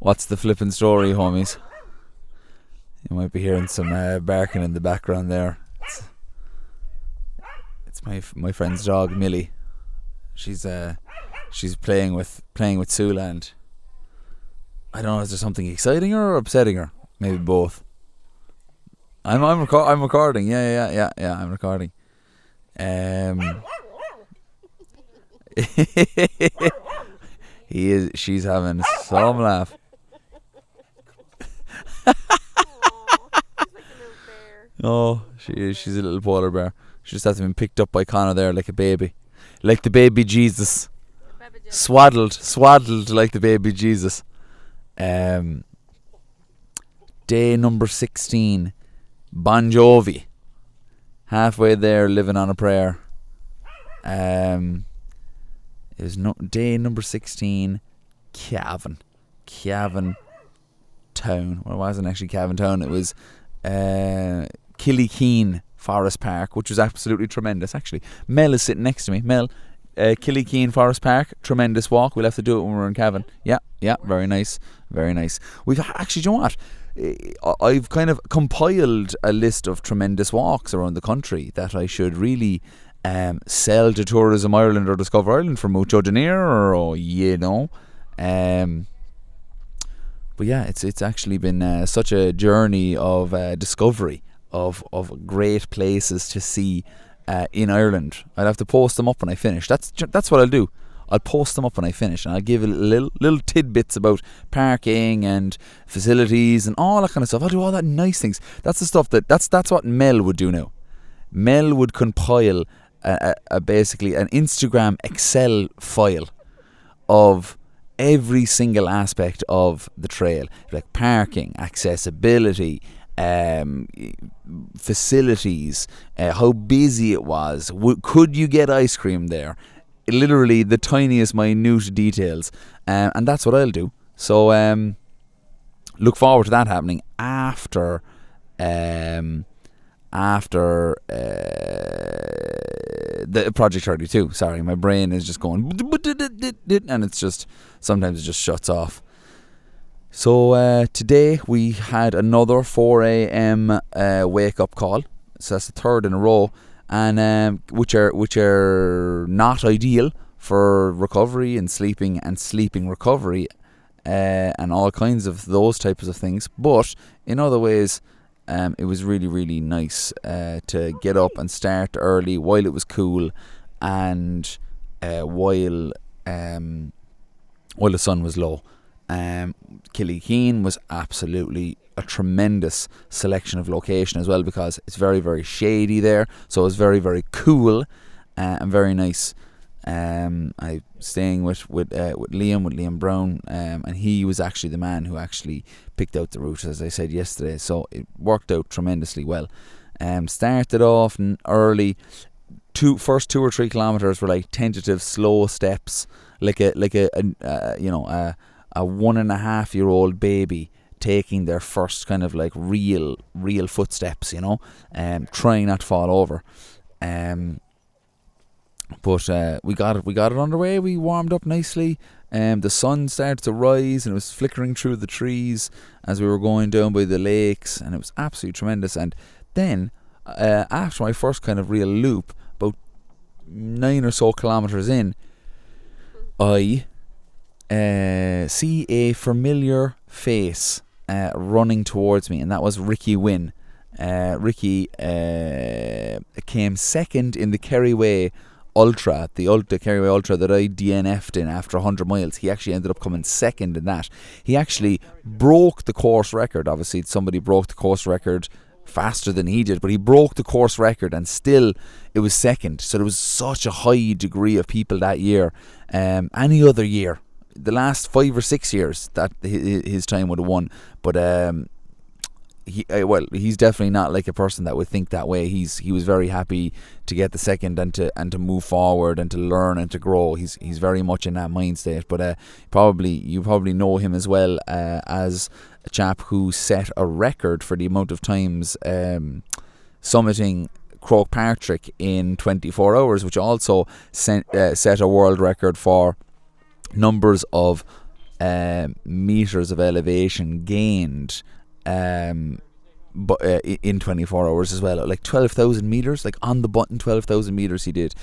What's the flipping story, homies? You might be hearing some uh, barking in the background there. It's, it's my my friend's dog Millie. She's uh she's playing with playing with Sula and I don't know. Is there something exciting her or upsetting her? Maybe both. I'm I'm I'm recording. Yeah, yeah, yeah, yeah. I'm recording. Um. he is. She's having some laugh. Oh, she. She's a little polar bear. She just hasn't been picked up by Connor there like a baby, like the baby Jesus, swaddled, swaddled like the baby Jesus. Um. Day number sixteen, Bon Jovi. Halfway there, living on a prayer. Um. It was no day number sixteen, Cavan, Cavan Town. Well, it wasn't actually Cavan Town. It was uh, Killykeen Forest Park, which was absolutely tremendous. Actually, Mel is sitting next to me. Mel, uh, Forest Park, tremendous walk. We'll have to do it when we're in Cavan. Yeah, yeah, very nice, very nice. We've actually, do you know what? I've kind of compiled a list of tremendous walks around the country that I should really um, sell to Tourism Ireland or Discover Ireland for Mucho Dinero, or you know. Um, but yeah, it's it's actually been uh, such a journey of uh, discovery of of great places to see uh, in Ireland. I'll have to post them up when I finish. That's that's what I'll do. I'll post them up when I finish, and I'll give little little tidbits about parking and facilities and all that kind of stuff. I'll do all that nice things. That's the stuff that that's that's what Mel would do now. Mel would compile a, a, a basically an Instagram Excel file of every single aspect of the trail, like parking, accessibility, um, facilities, uh, how busy it was. W- could you get ice cream there? Literally the tiniest, minute details, um, and that's what I'll do. So um, look forward to that happening after. Um, after uh, the Project 32. Sorry, my brain is just going, and it's just sometimes it just shuts off. So uh, today we had another 4 a.m. Uh, wake up call. So that's the third in a row, and um, which are which are not ideal for recovery and sleeping and sleeping recovery, uh, and all kinds of those types of things. But in other ways, um, it was really really nice uh, to get up and start early while it was cool, and uh, while um, while the sun was low. Um, was absolutely a tremendous selection of location as well because it's very very shady there, so it's very very cool uh, and very nice. Um, I staying with with uh, with Liam with Liam Brown, um, and he was actually the man who actually picked out the route, as I said yesterday. So it worked out tremendously well. Um, started off early. Two first two or three kilometers were like tentative slow steps, like a like a, a uh, you know a a one and a half year old baby taking their first kind of like real real footsteps, you know, um, trying not to fall over. Um, but uh, we got it. We got it underway. We warmed up nicely. Um, the sun started to rise and it was flickering through the trees as we were going down by the lakes, and it was absolutely tremendous. And then, uh, after my first kind of real loop, about nine or so kilometers in, I uh, see a familiar face uh, running towards me, and that was Ricky Wynne. Uh, Ricky uh, came second in the Kerryway Ultra, the Ultra Kerryway Ultra that I DNF'd in after 100 miles. He actually ended up coming second in that. He actually broke the course record. Obviously, somebody broke the course record faster than he did, but he broke the course record and still it was second. So there was such a high degree of people that year. Um, any other year, the last five or six years, that his time would have won. But um, he uh, well, he's definitely not like a person that would think that way. He's he was very happy to get the second and to and to move forward and to learn and to grow. He's he's very much in that mind state. But uh, probably you probably know him as well uh, as a chap who set a record for the amount of times um, summiting Croagh Patrick in 24 hours, which also sent, uh, set a world record for numbers of uh, meters of elevation gained. Um, but uh, in 24 hours as well, like 12,000 meters, like on the button, 12,000 meters he did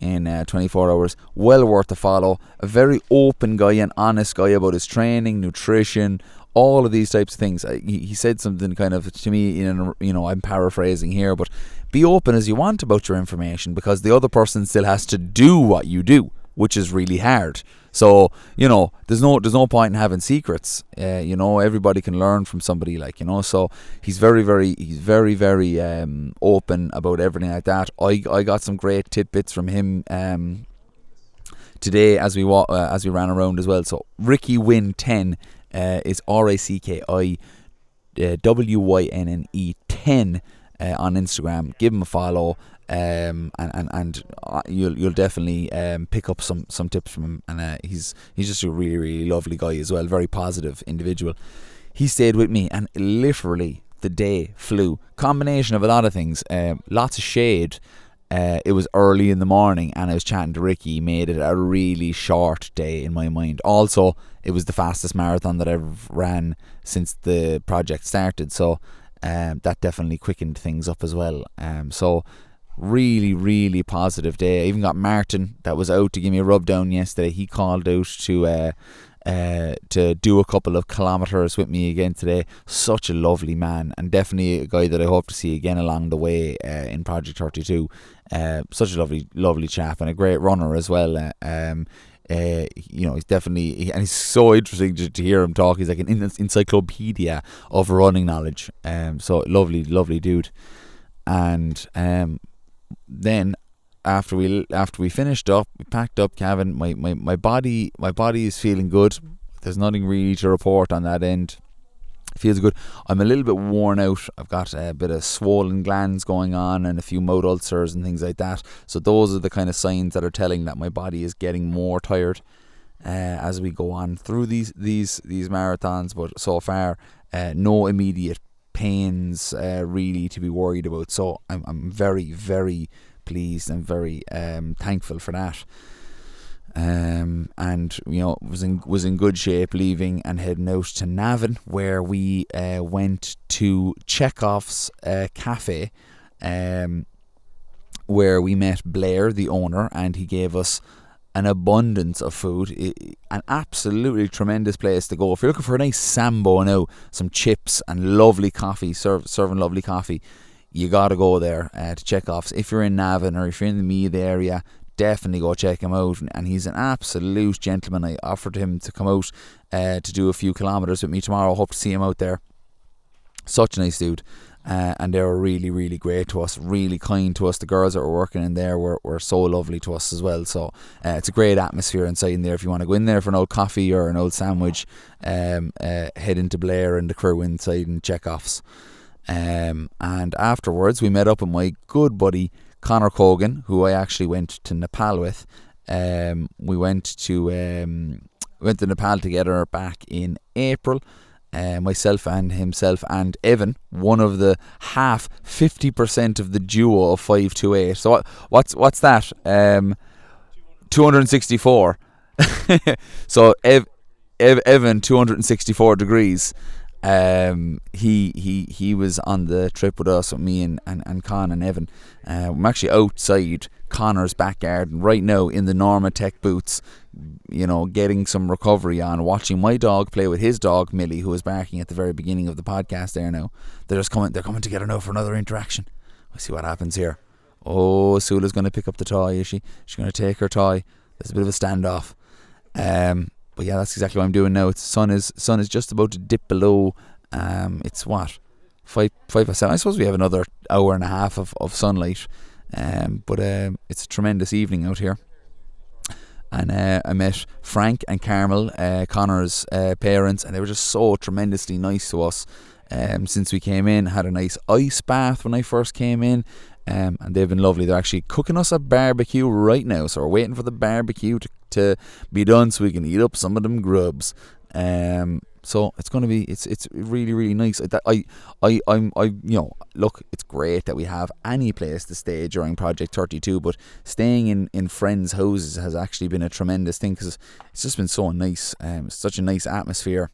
in uh, 24 hours. Well worth a follow. A very open guy and honest guy about his training, nutrition, all of these types of things. He, he said something kind of to me, in you know, I'm paraphrasing here, but be open as you want about your information because the other person still has to do what you do, which is really hard. So you know, there's no there's no point in having secrets. Uh, you know, everybody can learn from somebody like you know. So he's very very he's very very um, open about everything like that. I I got some great tidbits from him. Um, today as we wa- uh, as we ran around as well. So Ricky Wynne ten uh, is R A C K I uh, W Y N N E ten uh, on Instagram. Give him a follow um, and and and uh, you'll you'll definitely um, pick up some some tips from him. And uh, he's he's just a really really lovely guy as well, very positive individual. He stayed with me, and literally the day flew. Combination of a lot of things, uh, lots of shade. Uh, it was early in the morning, and I was chatting to Ricky. Made it a really short day in my mind. Also, it was the fastest marathon that I've ran since the project started, so um, that definitely quickened things up as well. Um, so really, really positive day. I even got Martin that was out to give me a rub down yesterday. He called out to uh, uh, to do a couple of kilometres with me again today. Such a lovely man, and definitely a guy that I hope to see again along the way uh, in Project 32. Uh, such a lovely, lovely chap, and a great runner as well. Uh, um, uh, you know, he's definitely, and he's so interesting to, to hear him talk. He's like an encyclopedia of running knowledge. Um, so lovely, lovely dude. And um, then after we after we finished up, we packed up Kevin. My, my, my body my body is feeling good. There's nothing really to report on that end. Feels good. I'm a little bit worn out. I've got a bit of swollen glands going on and a few mouth ulcers and things like that. So those are the kind of signs that are telling that my body is getting more tired uh, as we go on through these these these marathons. But so far, uh, no immediate pains uh, really to be worried about. So I'm I'm very very pleased and very um, thankful for that. Um, and you know was in was in good shape leaving and heading out to Navan where we uh, went to Chekhov's uh, cafe um, where we met Blair the owner and he gave us an abundance of food. an absolutely tremendous place to go. If you're looking for a nice sambo now, some chips and lovely coffee, serve, serving lovely coffee, you got to go there uh, to Chekhov's. If you're in Navan or if you're in the Meath area, definitely go check him out. And he's an absolute gentleman. I offered him to come out uh, to do a few kilometres with me tomorrow. Hope to see him out there. Such a nice dude. Uh, and they were really, really great to us, really kind to us. The girls that were working in there were, were so lovely to us as well. So uh, it's a great atmosphere inside in there. If you want to go in there for an old coffee or an old sandwich, um, uh, head into Blair and the crew inside and Chekhov's. Um, and afterwards, we met up with my good buddy Connor Cogan, who I actually went to Nepal with. Um, we went to um, went to Nepal together back in April uh, myself and himself and Evan, one of the half fifty percent of the duo of five two eight. So what, what's what's that? Um, two hundred and sixty four. so Ev, Ev, Evan two hundred and sixty four degrees. Um, he he he was on the trip with us, with me and and, and Con and Evan. Uh, I'm actually outside Connor's backyard and right now in the NormaTec boots, you know, getting some recovery on, watching my dog play with his dog Millie, who was barking at the very beginning of the podcast. There now, they're just coming. They're coming together now for another interaction. We'll see what happens here. Oh, Sula's going to pick up the toy, is she? She's going to take her toy. There's a bit of a standoff. Um, but yeah, that's exactly what I'm doing now. It's sun is sun is just about to dip below. Um, it's what five five percent. I suppose we have another hour and a half of, of sunlight. Um, but um, it's a tremendous evening out here. And uh, I met Frank and Carmel, uh, Connor's uh, parents, and they were just so tremendously nice to us. Um, since we came in, had a nice ice bath when I first came in, um, and they've been lovely. They're actually cooking us a barbecue right now, so we're waiting for the barbecue to, to be done so we can eat up some of them grubs. Um, so it's going to be it's it's really really nice. That I I I'm I you know look, it's great that we have any place to stay during Project Thirty Two, but staying in in friends' houses has actually been a tremendous thing because it's just been so nice. Um, such a nice atmosphere.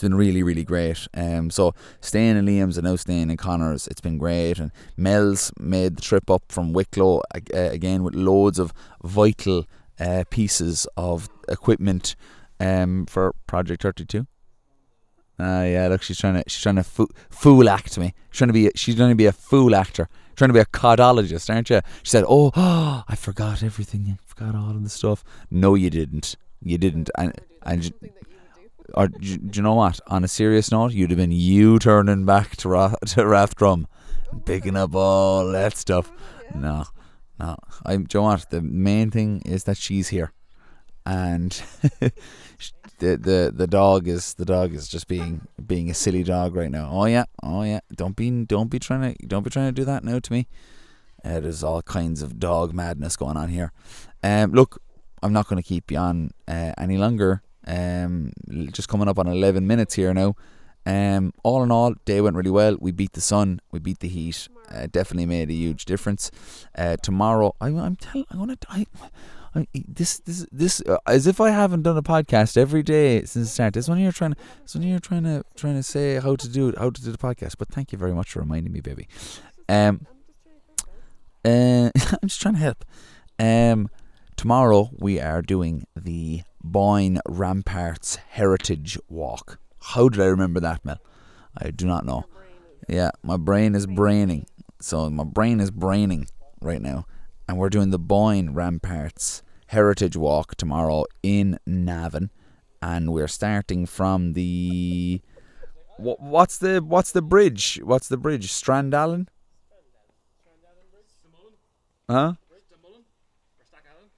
It's been really, really great. Um, so staying in Liam's and now staying in Connor's, it's been great. And Mel's made the trip up from Wicklow uh, again with loads of vital uh, pieces of equipment um, for Project Thirty Two. Ah, uh, yeah. Look, she's trying to she's trying to fo- fool act me. She's trying to be she's trying to be a fool actor. Trying to be a codologist, aren't you? She said, "Oh, oh I forgot everything. I forgot all of the stuff." No, you didn't. You didn't. And and or do, do you know what? On a serious note, you'd have been you turning back to Ra- to Rathdrum, picking up all that stuff. No, no. I. Do you know what? The main thing is that she's here, and the the the dog is the dog is just being being a silly dog right now. Oh yeah, oh yeah. Don't be don't be trying to don't be trying to do that now to me. Uh, there's all kinds of dog madness going on here. Um, look, I'm not going to keep you on uh, any longer. Um, just coming up on 11 minutes here now. Um, all in all, day went really well. We beat the sun, we beat the heat. Uh, definitely made a huge difference. Uh, tomorrow, I, I'm telling, I want to. I, I, this, this, this, uh, as if I haven't done a podcast every day since the start. This one you're trying to, this one you're trying to, trying to say how to do it, how to do the podcast. But thank you very much for reminding me, baby. Um, uh, I'm just trying to help. Um, tomorrow we are doing the Boyne Ramparts Heritage Walk. How did I remember that, Mel? I do not know. Yeah, my brain is braining. So my brain is braining right now. And we're doing the Boyne Ramparts Heritage Walk tomorrow in Navan. And we're starting from the what's the what's the bridge? What's the bridge? Strandallen? Huh?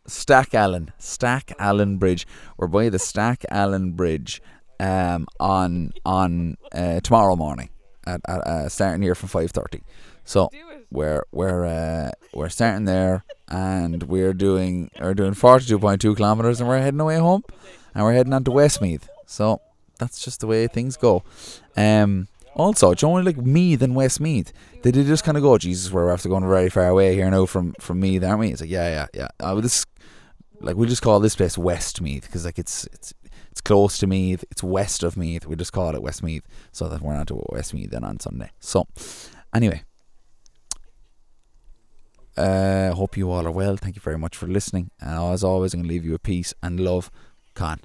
Stackallen, Stack Allen Bridge. We're by the Stackallen Bridge um, on on uh, tomorrow morning at, at uh, starting here from five thirty. So we're we're uh, we're starting there, and we're doing we're doing forty two point two kilometers, and we're heading away home, and we're heading on to Westmeath. So that's just the way things go. Um, also, do you know like Meath and Westmeath? They did just kind of go, Jesus, we're after going very far away here now from from Meath, aren't we? It's like, yeah, yeah, yeah. Uh, this like we just call this place Westmeath because like it's it's it's close to Meath, it's west of Meath. We just call it Westmeath so that we're not to Westmeath then on Sunday. So anyway, uh, hope you all are well. Thank you very much for listening. And as always, I'm gonna leave you with peace and love. Con.